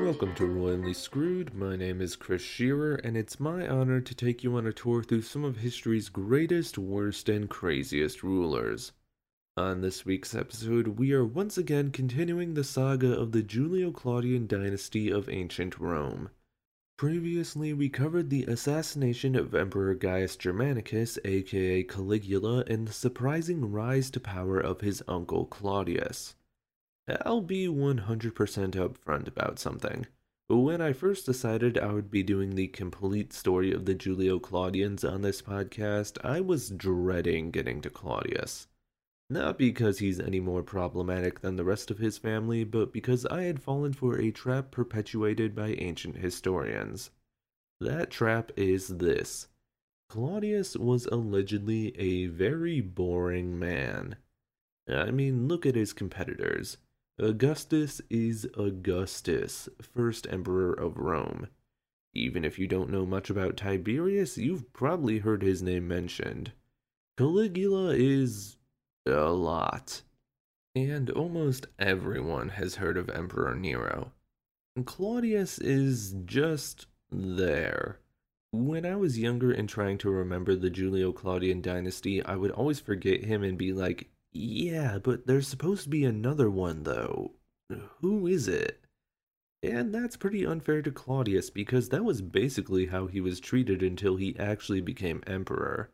Welcome to Royally Screwed. My name is Chris Shearer, and it's my honor to take you on a tour through some of history's greatest, worst, and craziest rulers. On this week's episode, we are once again continuing the saga of the Julio Claudian dynasty of ancient Rome. Previously, we covered the assassination of Emperor Gaius Germanicus, aka Caligula, and the surprising rise to power of his uncle Claudius. I'll be 100% upfront about something. When I first decided I would be doing the complete story of the Julio Claudians on this podcast, I was dreading getting to Claudius. Not because he's any more problematic than the rest of his family, but because I had fallen for a trap perpetuated by ancient historians. That trap is this Claudius was allegedly a very boring man. I mean, look at his competitors. Augustus is Augustus, first emperor of Rome. Even if you don't know much about Tiberius, you've probably heard his name mentioned. Caligula is a lot. And almost everyone has heard of Emperor Nero. Claudius is just there. When I was younger and trying to remember the Julio Claudian dynasty, I would always forget him and be like, yeah, but there's supposed to be another one, though. Who is it? And that's pretty unfair to Claudius because that was basically how he was treated until he actually became emperor.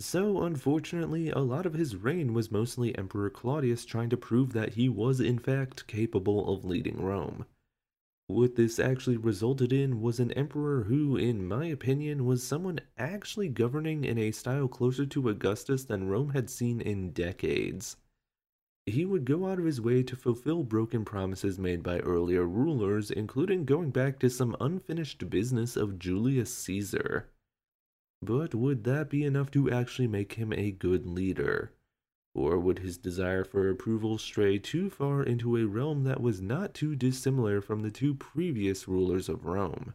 So, unfortunately, a lot of his reign was mostly Emperor Claudius trying to prove that he was in fact capable of leading Rome. What this actually resulted in was an emperor who, in my opinion, was someone actually governing in a style closer to Augustus than Rome had seen in decades. He would go out of his way to fulfill broken promises made by earlier rulers, including going back to some unfinished business of Julius Caesar. But would that be enough to actually make him a good leader? Or would his desire for approval stray too far into a realm that was not too dissimilar from the two previous rulers of Rome?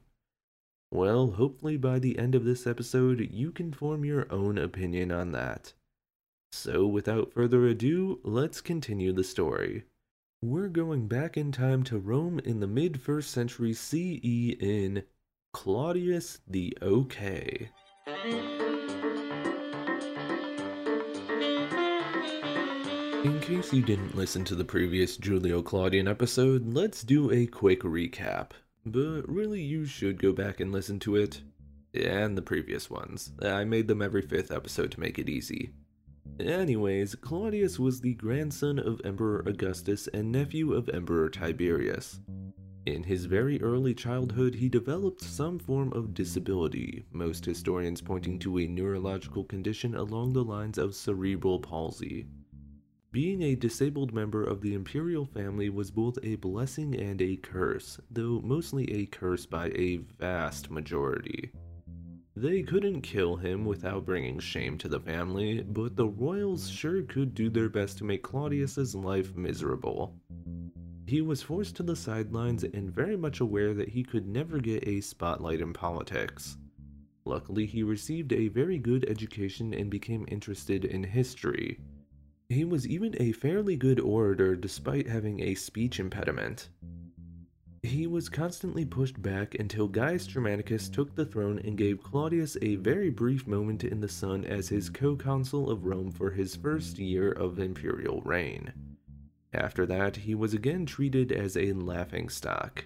Well, hopefully by the end of this episode, you can form your own opinion on that. So, without further ado, let's continue the story. We're going back in time to Rome in the mid 1st century CE in Claudius the OK. In case you didn't listen to the previous Julio Claudian episode, let's do a quick recap. But really, you should go back and listen to it. And the previous ones. I made them every fifth episode to make it easy. Anyways, Claudius was the grandson of Emperor Augustus and nephew of Emperor Tiberius. In his very early childhood, he developed some form of disability, most historians pointing to a neurological condition along the lines of cerebral palsy. Being a disabled member of the imperial family was both a blessing and a curse, though mostly a curse by a vast majority. They couldn't kill him without bringing shame to the family, but the royals sure could do their best to make Claudius's life miserable. He was forced to the sidelines and very much aware that he could never get a spotlight in politics. Luckily, he received a very good education and became interested in history, he was even a fairly good orator despite having a speech impediment. He was constantly pushed back until Gaius Germanicus took the throne and gave Claudius a very brief moment in the sun as his co-consul of Rome for his first year of imperial reign. After that, he was again treated as a laughingstock.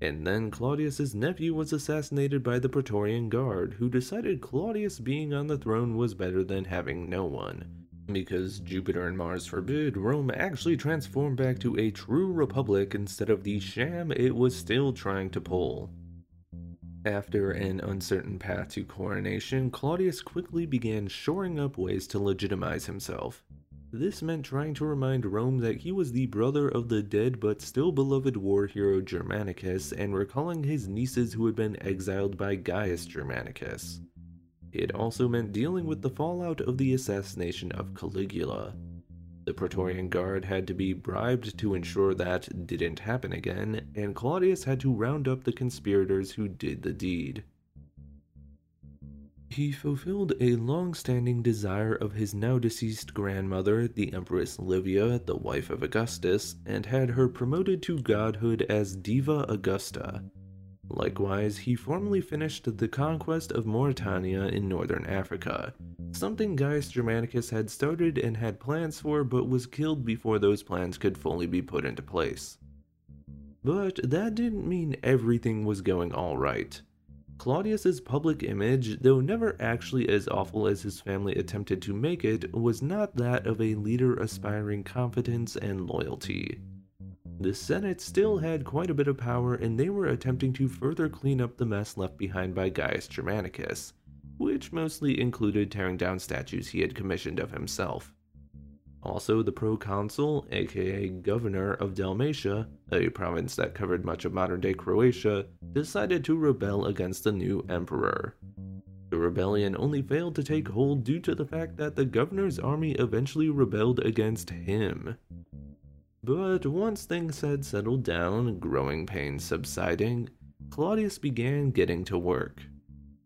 And then Claudius's nephew was assassinated by the Praetorian Guard, who decided Claudius being on the throne was better than having no one because Jupiter and Mars forbid, Rome actually transformed back to a true republic instead of the sham it was still trying to pull. After an uncertain path to coronation, Claudius quickly began shoring up ways to legitimize himself. This meant trying to remind Rome that he was the brother of the dead but still beloved war hero Germanicus and recalling his nieces who had been exiled by Gaius Germanicus. It also meant dealing with the fallout of the assassination of Caligula. The Praetorian Guard had to be bribed to ensure that didn't happen again, and Claudius had to round up the conspirators who did the deed. He fulfilled a long standing desire of his now deceased grandmother, the Empress Livia, the wife of Augustus, and had her promoted to godhood as Diva Augusta. Likewise, he formally finished the conquest of Mauritania in northern Africa, something Gaius Germanicus had started and had plans for but was killed before those plans could fully be put into place. But that didn't mean everything was going alright. Claudius's public image, though never actually as awful as his family attempted to make it, was not that of a leader aspiring confidence and loyalty. The Senate still had quite a bit of power and they were attempting to further clean up the mess left behind by Gaius Germanicus, which mostly included tearing down statues he had commissioned of himself. Also, the proconsul, aka governor of Dalmatia, a province that covered much of modern day Croatia, decided to rebel against the new emperor. The rebellion only failed to take hold due to the fact that the governor's army eventually rebelled against him. But once things had settled down, growing pains subsiding, Claudius began getting to work.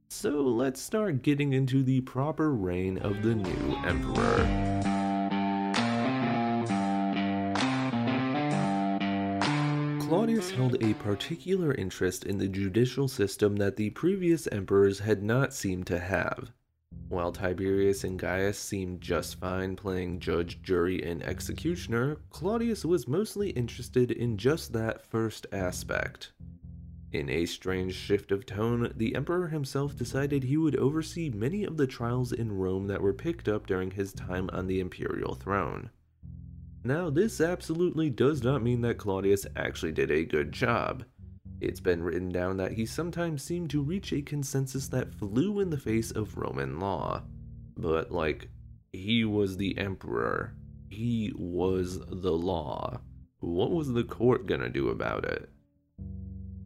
So let's start getting into the proper reign of the new emperor. Claudius held a particular interest in the judicial system that the previous emperors had not seemed to have. While Tiberius and Gaius seemed just fine playing judge, jury, and executioner, Claudius was mostly interested in just that first aspect. In a strange shift of tone, the emperor himself decided he would oversee many of the trials in Rome that were picked up during his time on the imperial throne. Now, this absolutely does not mean that Claudius actually did a good job. It's been written down that he sometimes seemed to reach a consensus that flew in the face of Roman law. But, like, he was the emperor. He was the law. What was the court gonna do about it?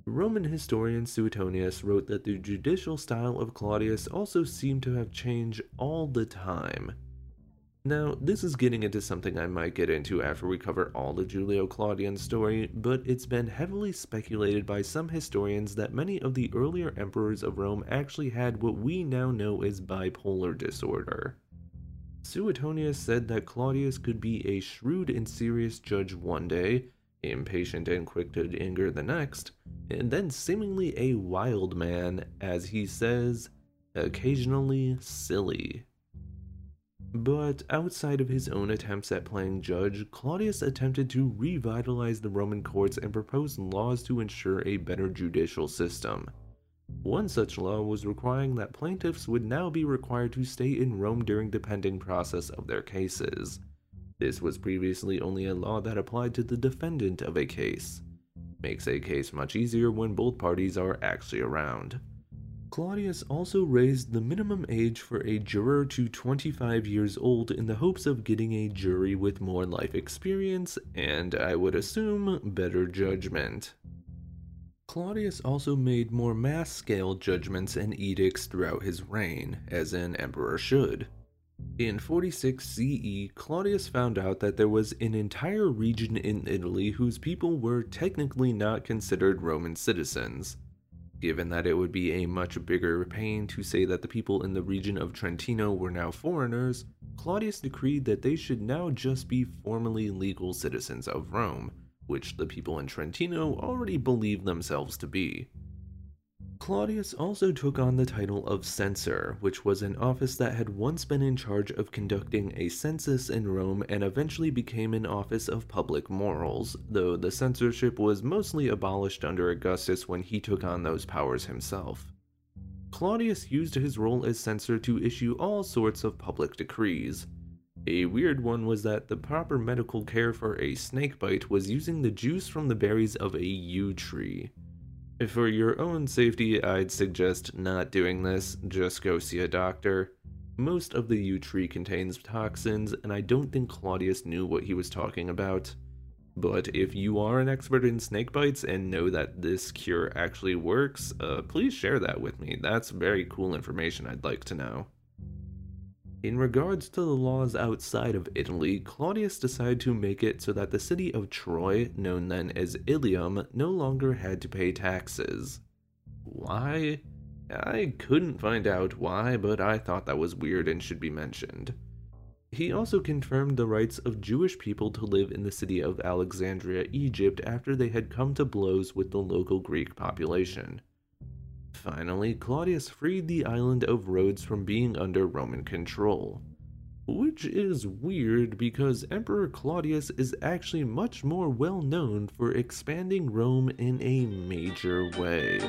Roman historian Suetonius wrote that the judicial style of Claudius also seemed to have changed all the time. Now, this is getting into something I might get into after we cover all the Julio Claudian story, but it's been heavily speculated by some historians that many of the earlier emperors of Rome actually had what we now know as bipolar disorder. Suetonius said that Claudius could be a shrewd and serious judge one day, impatient and quick to anger the next, and then seemingly a wild man, as he says, occasionally silly. But outside of his own attempts at playing judge, Claudius attempted to revitalize the Roman courts and proposed laws to ensure a better judicial system. One such law was requiring that plaintiffs would now be required to stay in Rome during the pending process of their cases. This was previously only a law that applied to the defendant of a case. Makes a case much easier when both parties are actually around. Claudius also raised the minimum age for a juror to 25 years old in the hopes of getting a jury with more life experience and, I would assume, better judgment. Claudius also made more mass scale judgments and edicts throughout his reign, as an emperor should. In 46 CE, Claudius found out that there was an entire region in Italy whose people were technically not considered Roman citizens. Given that it would be a much bigger pain to say that the people in the region of Trentino were now foreigners, Claudius decreed that they should now just be formally legal citizens of Rome, which the people in Trentino already believed themselves to be. Claudius also took on the title of censor, which was an office that had once been in charge of conducting a census in Rome and eventually became an office of public morals, though the censorship was mostly abolished under Augustus when he took on those powers himself. Claudius used his role as censor to issue all sorts of public decrees. A weird one was that the proper medical care for a snakebite was using the juice from the berries of a yew tree. For your own safety, I'd suggest not doing this, just go see a doctor. Most of the yew tree contains toxins, and I don't think Claudius knew what he was talking about. But if you are an expert in snake bites and know that this cure actually works, uh, please share that with me. That's very cool information I'd like to know. In regards to the laws outside of Italy, Claudius decided to make it so that the city of Troy, known then as Ilium, no longer had to pay taxes. Why? I couldn't find out why, but I thought that was weird and should be mentioned. He also confirmed the rights of Jewish people to live in the city of Alexandria, Egypt, after they had come to blows with the local Greek population. Finally, Claudius freed the island of Rhodes from being under Roman control. Which is weird because Emperor Claudius is actually much more well known for expanding Rome in a major way.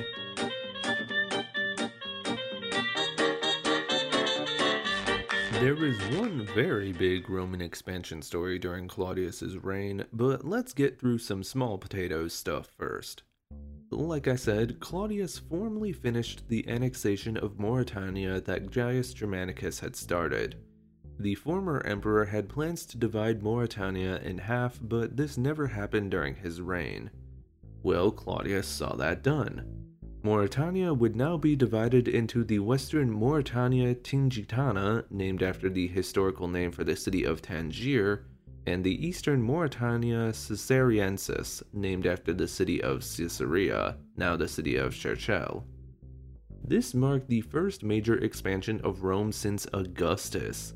There is one very big Roman expansion story during Claudius's reign, but let's get through some small potatoes stuff first. Like I said, Claudius formally finished the annexation of Mauritania that Gaius Germanicus had started. The former emperor had plans to divide Mauritania in half, but this never happened during his reign. Well, Claudius saw that done. Mauritania would now be divided into the Western Mauritania Tingitana, named after the historical name for the city of Tangier, and the Eastern Mauretania Caesariensis, named after the city of Caesarea, now the city of Cherchell. This marked the first major expansion of Rome since Augustus,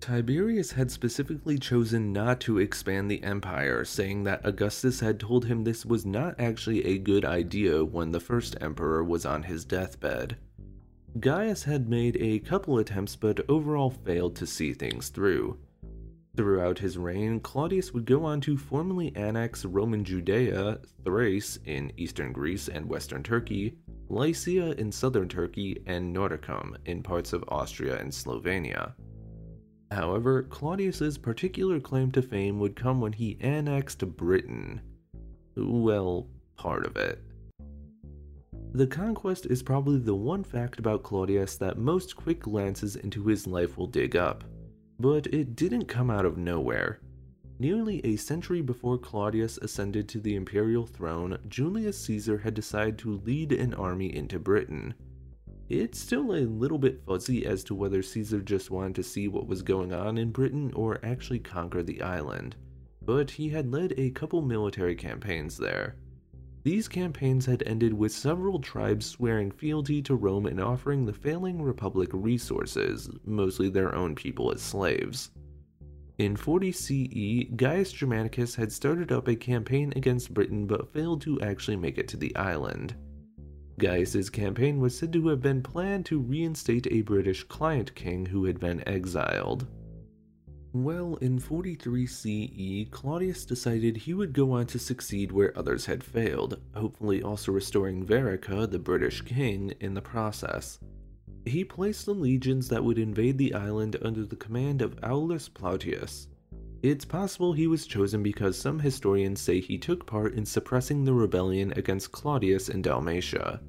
Tiberius had specifically chosen not to expand the empire, saying that Augustus had told him this was not actually a good idea when the first emperor was on his deathbed. Gaius had made a couple attempts but overall failed to see things through. Throughout his reign, Claudius would go on to formally annex Roman Judea, Thrace in eastern Greece and western Turkey, Lycia in southern Turkey, and Noricum in parts of Austria and Slovenia. However, Claudius's particular claim to fame would come when he annexed Britain. Well, part of it. The conquest is probably the one fact about Claudius that most quick glances into his life will dig up, but it didn't come out of nowhere. Nearly a century before Claudius ascended to the imperial throne, Julius Caesar had decided to lead an army into Britain. It's still a little bit fuzzy as to whether Caesar just wanted to see what was going on in Britain or actually conquer the island, but he had led a couple military campaigns there. These campaigns had ended with several tribes swearing fealty to Rome and offering the failing republic resources, mostly their own people as slaves. In 40 CE, Gaius Germanicus had started up a campaign against Britain but failed to actually make it to the island. Gaius's campaign was said to have been planned to reinstate a British client king who had been exiled. Well, in 43 CE, Claudius decided he would go on to succeed where others had failed, hopefully also restoring Verica, the British king, in the process. He placed the legions that would invade the island under the command of Aulus Plautius. It's possible he was chosen because some historians say he took part in suppressing the rebellion against Claudius in Dalmatia.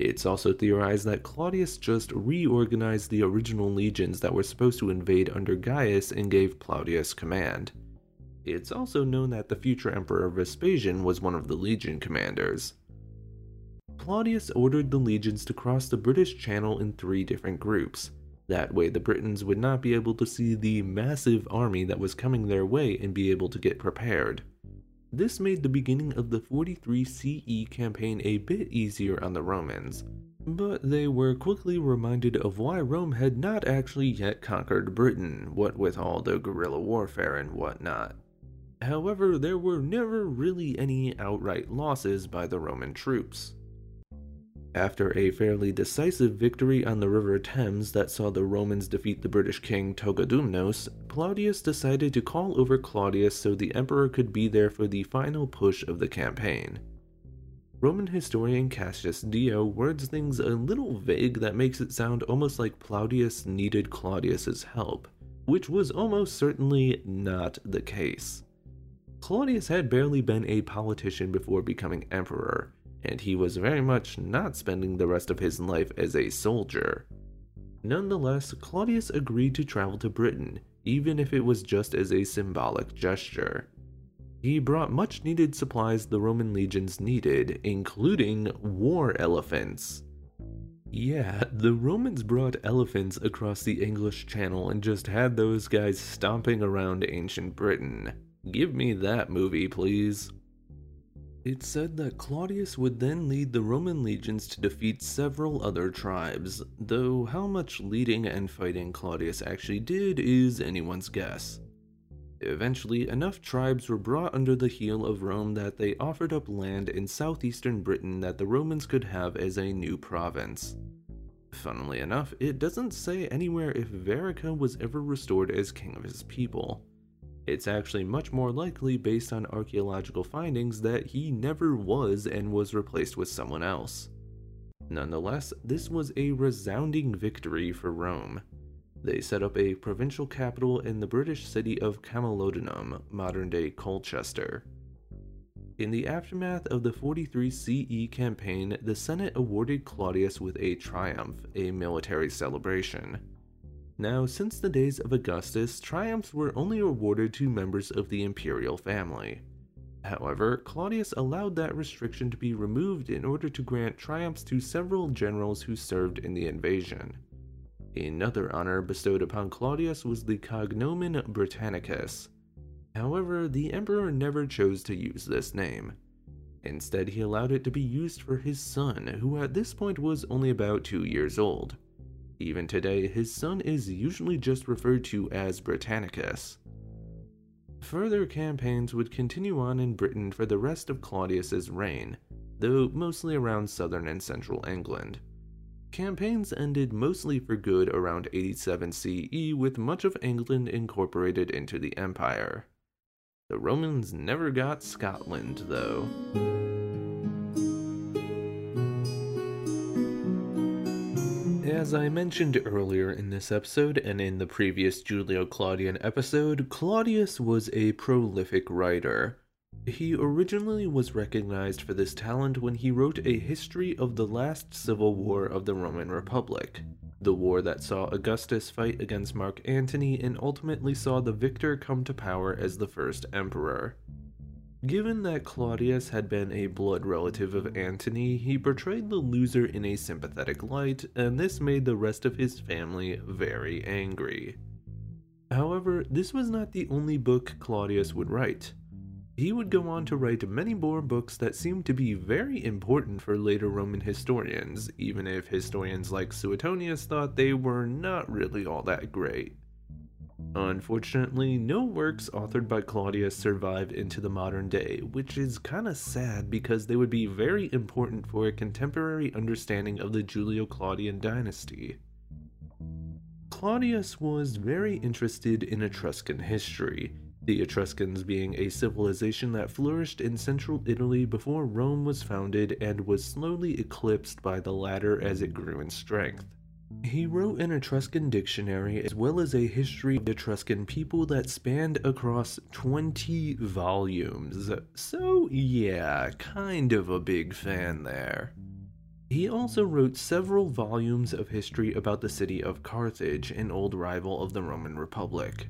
It's also theorized that Claudius just reorganized the original legions that were supposed to invade under Gaius and gave Plautius command. It's also known that the future Emperor Vespasian was one of the legion commanders. Claudius ordered the legions to cross the British Channel in three different groups. That way, the Britons would not be able to see the massive army that was coming their way and be able to get prepared. This made the beginning of the 43 CE campaign a bit easier on the Romans, but they were quickly reminded of why Rome had not actually yet conquered Britain, what with all the guerrilla warfare and whatnot. However, there were never really any outright losses by the Roman troops. After a fairly decisive victory on the River Thames that saw the Romans defeat the British king Togodumnos, Plautius decided to call over Claudius so the emperor could be there for the final push of the campaign. Roman historian Cassius Dio words things a little vague that makes it sound almost like Plautius needed Claudius's help, which was almost certainly not the case. Claudius had barely been a politician before becoming emperor, and he was very much not spending the rest of his life as a soldier. Nonetheless, Claudius agreed to travel to Britain, even if it was just as a symbolic gesture. He brought much needed supplies the Roman legions needed, including war elephants. Yeah, the Romans brought elephants across the English Channel and just had those guys stomping around ancient Britain. Give me that movie, please. It's said that Claudius would then lead the Roman legions to defeat several other tribes, though how much leading and fighting Claudius actually did is anyone's guess. Eventually, enough tribes were brought under the heel of Rome that they offered up land in southeastern Britain that the Romans could have as a new province. Funnily enough, it doesn't say anywhere if Verica was ever restored as king of his people. It's actually much more likely based on archaeological findings that he never was and was replaced with someone else. Nonetheless, this was a resounding victory for Rome. They set up a provincial capital in the British city of Camulodunum, modern day Colchester. In the aftermath of the 43 CE campaign, the Senate awarded Claudius with a triumph, a military celebration. Now, since the days of Augustus, triumphs were only awarded to members of the imperial family. However, Claudius allowed that restriction to be removed in order to grant triumphs to several generals who served in the invasion. Another honor bestowed upon Claudius was the cognomen Britannicus. However, the emperor never chose to use this name. Instead, he allowed it to be used for his son, who at this point was only about two years old. Even today, his son is usually just referred to as Britannicus. Further campaigns would continue on in Britain for the rest of Claudius's reign, though mostly around southern and central England. Campaigns ended mostly for good around 87 CE, with much of England incorporated into the empire. The Romans never got Scotland, though. As I mentioned earlier in this episode and in the previous Julio Claudian episode, Claudius was a prolific writer. He originally was recognized for this talent when he wrote a history of the last civil war of the Roman Republic, the war that saw Augustus fight against Mark Antony and ultimately saw the victor come to power as the first emperor. Given that Claudius had been a blood relative of Antony, he portrayed the loser in a sympathetic light, and this made the rest of his family very angry. However, this was not the only book Claudius would write. He would go on to write many more books that seemed to be very important for later Roman historians, even if historians like Suetonius thought they were not really all that great. Unfortunately, no works authored by Claudius survive into the modern day, which is kinda sad because they would be very important for a contemporary understanding of the Julio Claudian dynasty. Claudius was very interested in Etruscan history, the Etruscans being a civilization that flourished in central Italy before Rome was founded and was slowly eclipsed by the latter as it grew in strength. He wrote an Etruscan dictionary as well as a history of the Etruscan people that spanned across 20 volumes. So, yeah, kind of a big fan there. He also wrote several volumes of history about the city of Carthage, an old rival of the Roman Republic.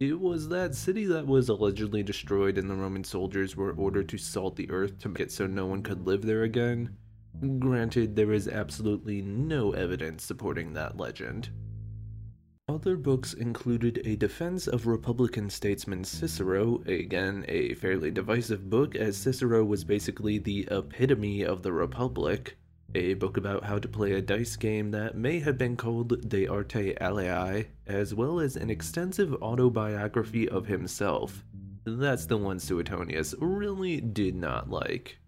It was that city that was allegedly destroyed and the Roman soldiers were ordered to salt the earth to make it so no one could live there again. Granted, there is absolutely no evidence supporting that legend. Other books included a defense of Republican statesman Cicero, again a fairly divisive book as Cicero was basically the epitome of the Republic, a book about how to play a dice game that may have been called De Arte Aleae, as well as an extensive autobiography of himself. That's the one Suetonius really did not like.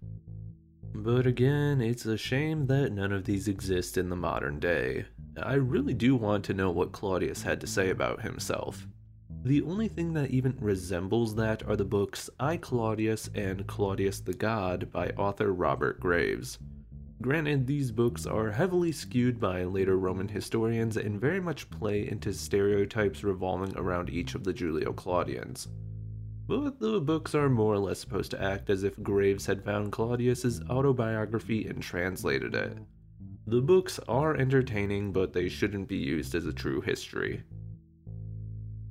But again, it's a shame that none of these exist in the modern day. I really do want to know what Claudius had to say about himself. The only thing that even resembles that are the books I Claudius and Claudius the God by author Robert Graves. Granted, these books are heavily skewed by later Roman historians and very much play into stereotypes revolving around each of the Julio Claudians but the books are more or less supposed to act as if Graves had found Claudius's autobiography and translated it. The books are entertaining, but they shouldn't be used as a true history.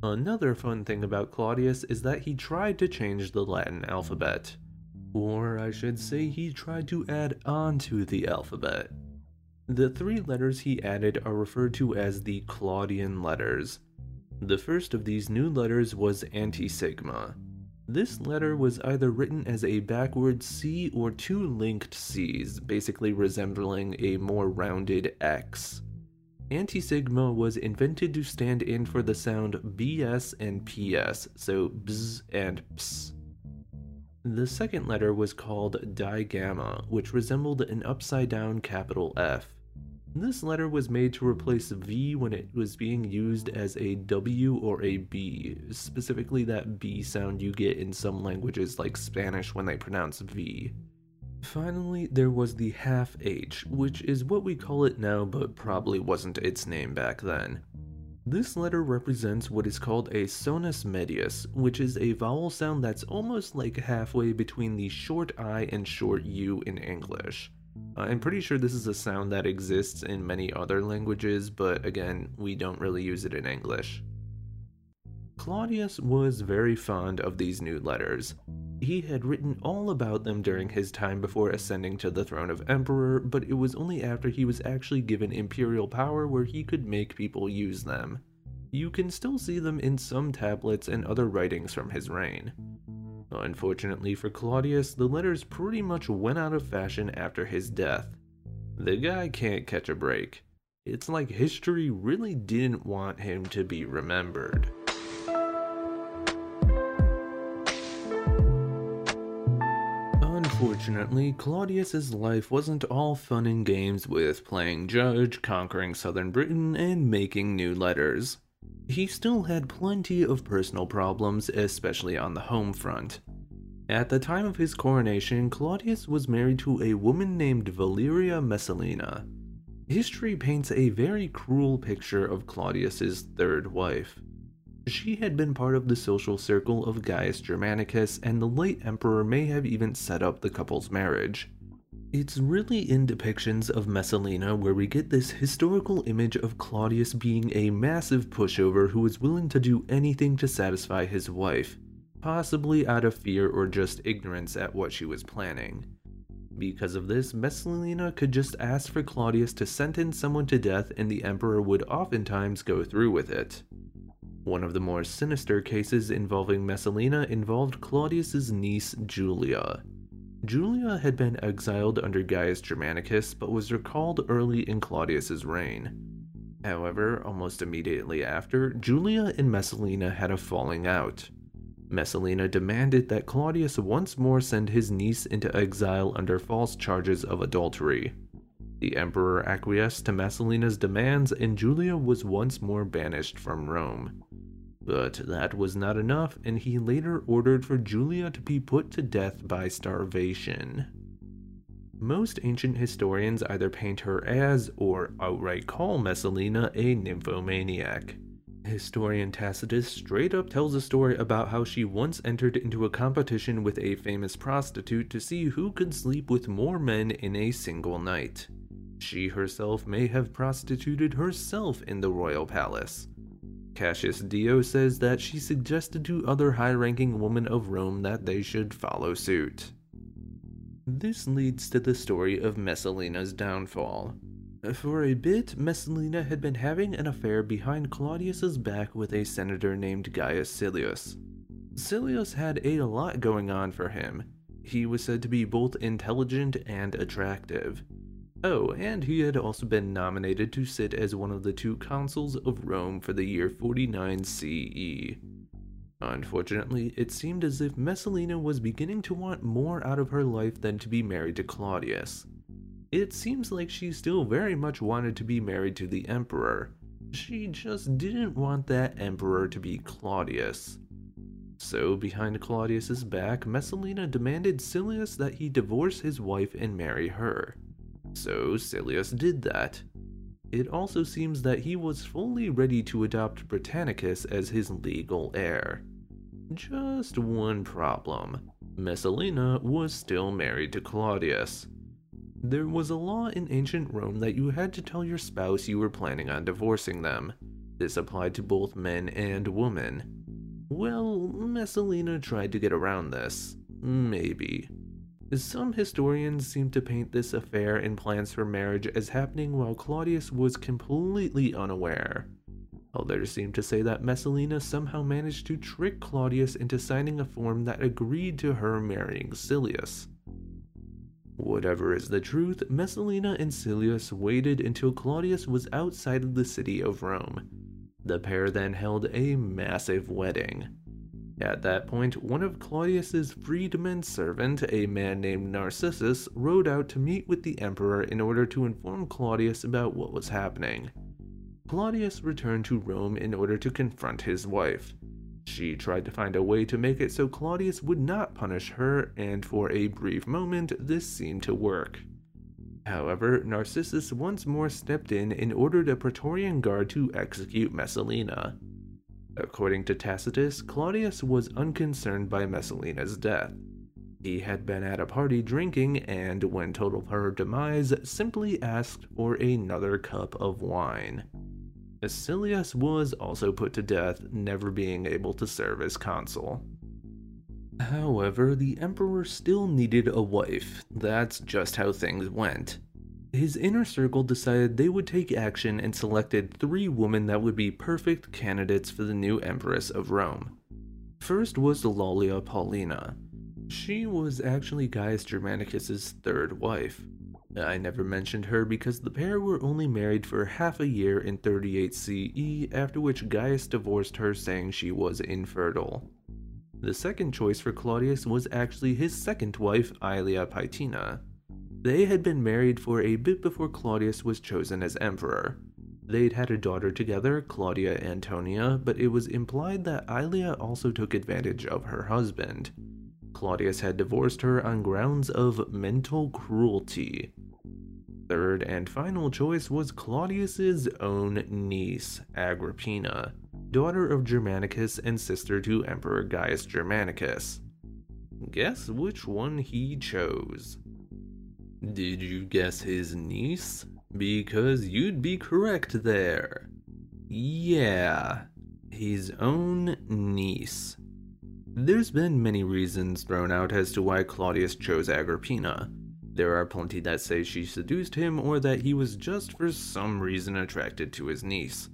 Another fun thing about Claudius is that he tried to change the Latin alphabet. Or I should say, he tried to add on to the alphabet. The three letters he added are referred to as the Claudian letters. The first of these new letters was antisigma, This letter was either written as a backward C or two linked C's, basically resembling a more rounded X. Antisigma was invented to stand in for the sound BS and PS, so bz and ps. The second letter was called digamma, which resembled an upside down capital F. This letter was made to replace V when it was being used as a W or a B, specifically that B sound you get in some languages like Spanish when they pronounce V. Finally, there was the half H, which is what we call it now but probably wasn't its name back then. This letter represents what is called a sonus medius, which is a vowel sound that's almost like halfway between the short I and short U in English. Uh, I'm pretty sure this is a sound that exists in many other languages, but again, we don't really use it in English. Claudius was very fond of these new letters. He had written all about them during his time before ascending to the throne of emperor, but it was only after he was actually given imperial power where he could make people use them. You can still see them in some tablets and other writings from his reign. Unfortunately for Claudius, the letters pretty much went out of fashion after his death. The guy can't catch a break. It's like history really didn't want him to be remembered. Unfortunately, Claudius's life wasn't all fun and games with playing judge, conquering southern Britain, and making new letters. He still had plenty of personal problems, especially on the home front. At the time of his coronation, Claudius was married to a woman named Valeria Messalina. History paints a very cruel picture of Claudius's third wife. She had been part of the social circle of Gaius Germanicus, and the late emperor may have even set up the couple's marriage. It's really in depictions of Messalina where we get this historical image of Claudius being a massive pushover who was willing to do anything to satisfy his wife, possibly out of fear or just ignorance at what she was planning. Because of this, Messalina could just ask for Claudius to sentence someone to death and the emperor would oftentimes go through with it. One of the more sinister cases involving Messalina involved Claudius's niece Julia. Julia had been exiled under Gaius Germanicus but was recalled early in Claudius's reign. However, almost immediately after, Julia and Messalina had a falling out. Messalina demanded that Claudius once more send his niece into exile under false charges of adultery. The emperor acquiesced to Messalina's demands and Julia was once more banished from Rome. But that was not enough, and he later ordered for Julia to be put to death by starvation. Most ancient historians either paint her as, or outright call Messalina a nymphomaniac. Historian Tacitus straight up tells a story about how she once entered into a competition with a famous prostitute to see who could sleep with more men in a single night. She herself may have prostituted herself in the royal palace. Cassius Dio says that she suggested to other high ranking women of Rome that they should follow suit. This leads to the story of Messalina's downfall. For a bit, Messalina had been having an affair behind Claudius's back with a senator named Gaius Silius. Silius had a lot going on for him. He was said to be both intelligent and attractive. Oh, and he had also been nominated to sit as one of the two consuls of Rome for the year 49 CE. Unfortunately, it seemed as if Messalina was beginning to want more out of her life than to be married to Claudius. It seems like she still very much wanted to be married to the Emperor. She just didn't want that Emperor to be Claudius. So, behind Claudius's back, Messalina demanded Silius that he divorce his wife and marry her. So Silius did that. It also seems that he was fully ready to adopt Britannicus as his legal heir. Just one problem. Messalina was still married to Claudius. There was a law in ancient Rome that you had to tell your spouse you were planning on divorcing them. This applied to both men and women. Well, Messalina tried to get around this. Maybe. Some historians seem to paint this affair and plans for marriage as happening while Claudius was completely unaware. Others seem to say that Messalina somehow managed to trick Claudius into signing a form that agreed to her marrying Silius. Whatever is the truth, Messalina and Silius waited until Claudius was outside of the city of Rome. The pair then held a massive wedding. At that point, one of Claudius's freedman servant, a man named Narcissus, rode out to meet with the emperor in order to inform Claudius about what was happening. Claudius returned to Rome in order to confront his wife. She tried to find a way to make it so Claudius would not punish her, and for a brief moment, this seemed to work. However, Narcissus once more stepped in and ordered a Praetorian guard to execute Messalina. According to Tacitus, Claudius was unconcerned by Messalina's death. He had been at a party drinking and, when told of her demise, simply asked for another cup of wine. Silius was also put to death, never being able to serve as consul. However, the emperor still needed a wife. That's just how things went. His inner circle decided they would take action and selected three women that would be perfect candidates for the new empress of Rome. First was Lollia Paulina. She was actually Gaius Germanicus's third wife. I never mentioned her because the pair were only married for half a year in 38 CE, after which Gaius divorced her saying she was infertile. The second choice for Claudius was actually his second wife, Aelia Paetina. They had been married for a bit before Claudius was chosen as emperor. They'd had a daughter together, Claudia Antonia, but it was implied that Aelia also took advantage of her husband. Claudius had divorced her on grounds of mental cruelty. Third and final choice was Claudius's own niece, Agrippina, daughter of Germanicus and sister to Emperor Gaius Germanicus. Guess which one he chose? Did you guess his niece? Because you'd be correct there. Yeah, his own niece. There's been many reasons thrown out as to why Claudius chose Agrippina. There are plenty that say she seduced him or that he was just for some reason attracted to his niece.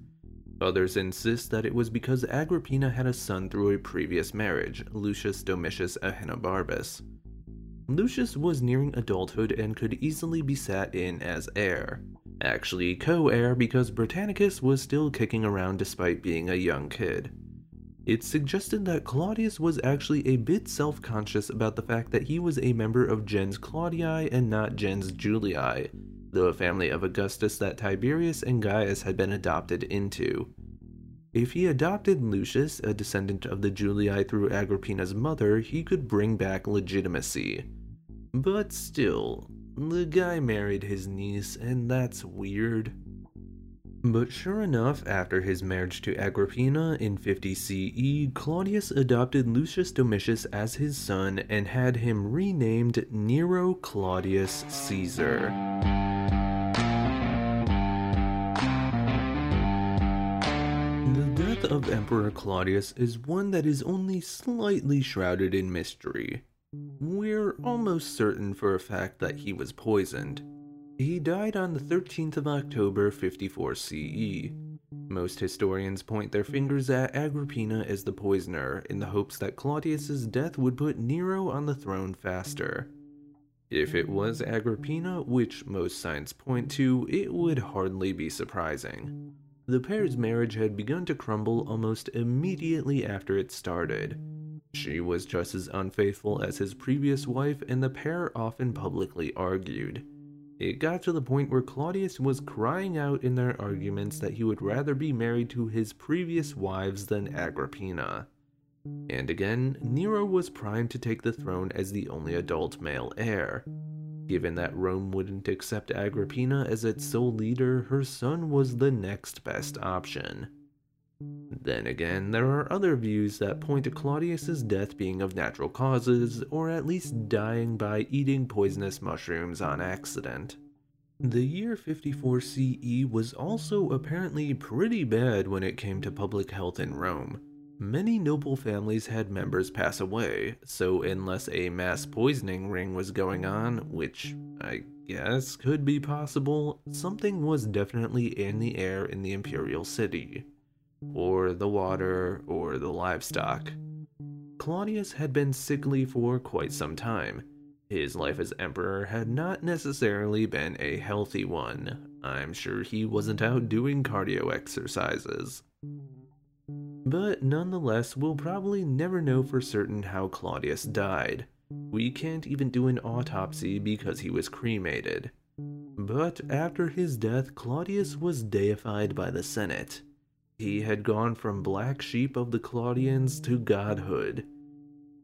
Others insist that it was because Agrippina had a son through a previous marriage, Lucius Domitius Ahenobarbus. Lucius was nearing adulthood and could easily be sat in as heir. Actually, co heir because Britannicus was still kicking around despite being a young kid. It suggested that Claudius was actually a bit self conscious about the fact that he was a member of gens Claudii and not gens Julii, the family of Augustus that Tiberius and Gaius had been adopted into. If he adopted Lucius, a descendant of the Julii through Agrippina's mother, he could bring back legitimacy. But still, the guy married his niece, and that's weird. But sure enough, after his marriage to Agrippina in 50 CE, Claudius adopted Lucius Domitius as his son and had him renamed Nero Claudius Caesar. Of Emperor Claudius is one that is only slightly shrouded in mystery. We're almost certain for a fact that he was poisoned. He died on the 13th of October 54 CE. Most historians point their fingers at Agrippina as the poisoner in the hopes that Claudius's death would put Nero on the throne faster. If it was Agrippina, which most signs point to, it would hardly be surprising. The pair's marriage had begun to crumble almost immediately after it started. She was just as unfaithful as his previous wife, and the pair often publicly argued. It got to the point where Claudius was crying out in their arguments that he would rather be married to his previous wives than Agrippina. And again, Nero was primed to take the throne as the only adult male heir. Given that Rome wouldn't accept Agrippina as its sole leader, her son was the next best option. Then again, there are other views that point to Claudius's death being of natural causes, or at least dying by eating poisonous mushrooms on accident. The year 54 CE was also apparently pretty bad when it came to public health in Rome. Many noble families had members pass away, so unless a mass poisoning ring was going on, which I guess could be possible, something was definitely in the air in the imperial city. or the water, or the livestock. Claudius had been sickly for quite some time. His life as emperor had not necessarily been a healthy one. I'm sure he wasn't out doing cardio exercises. But nonetheless, we'll probably never know for certain how Claudius died. We can't even do an autopsy because he was cremated. But after his death, Claudius was deified by the Senate. He had gone from black sheep of the Claudians to godhood.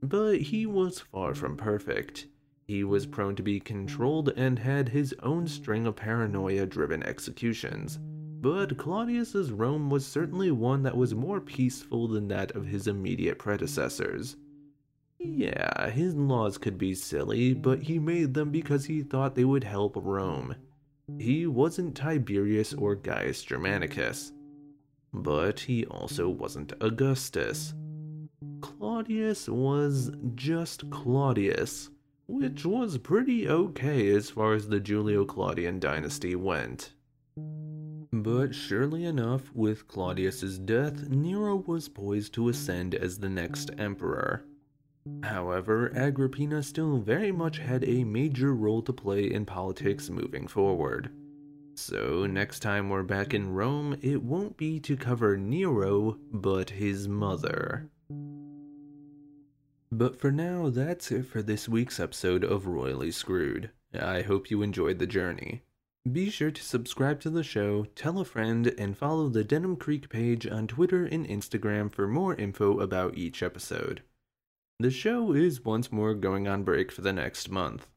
But he was far from perfect. He was prone to be controlled and had his own string of paranoia driven executions. But Claudius's Rome was certainly one that was more peaceful than that of his immediate predecessors. Yeah, his laws could be silly, but he made them because he thought they would help Rome. He wasn't Tiberius or Gaius Germanicus. But he also wasn't Augustus. Claudius was just Claudius, which was pretty okay as far as the Julio Claudian dynasty went. But surely enough, with Claudius's death, Nero was poised to ascend as the next emperor. However, Agrippina still very much had a major role to play in politics moving forward. So, next time we're back in Rome, it won't be to cover Nero, but his mother. But for now, that's it for this week's episode of Royally Screwed. I hope you enjoyed the journey. Be sure to subscribe to the show, tell a friend, and follow the Denim Creek page on Twitter and Instagram for more info about each episode. The show is once more going on break for the next month.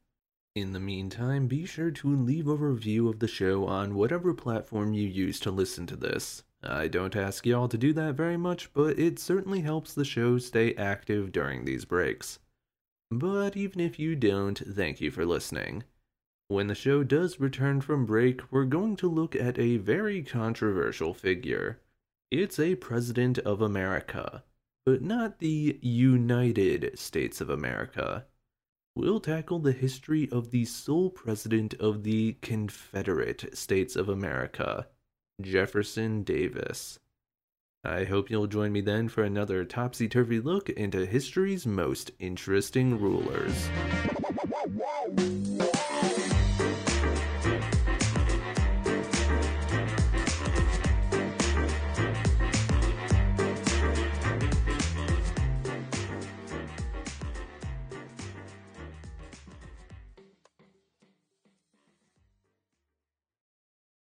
In the meantime, be sure to leave a review of the show on whatever platform you use to listen to this. I don't ask y'all to do that very much, but it certainly helps the show stay active during these breaks. But even if you don't, thank you for listening. When the show does return from break, we're going to look at a very controversial figure. It's a President of America but not the United States of America. We'll tackle the history of the sole president of the Confederate States of America, Jefferson Davis. I hope you'll join me then for another topsy turvy look into history's most interesting rulers.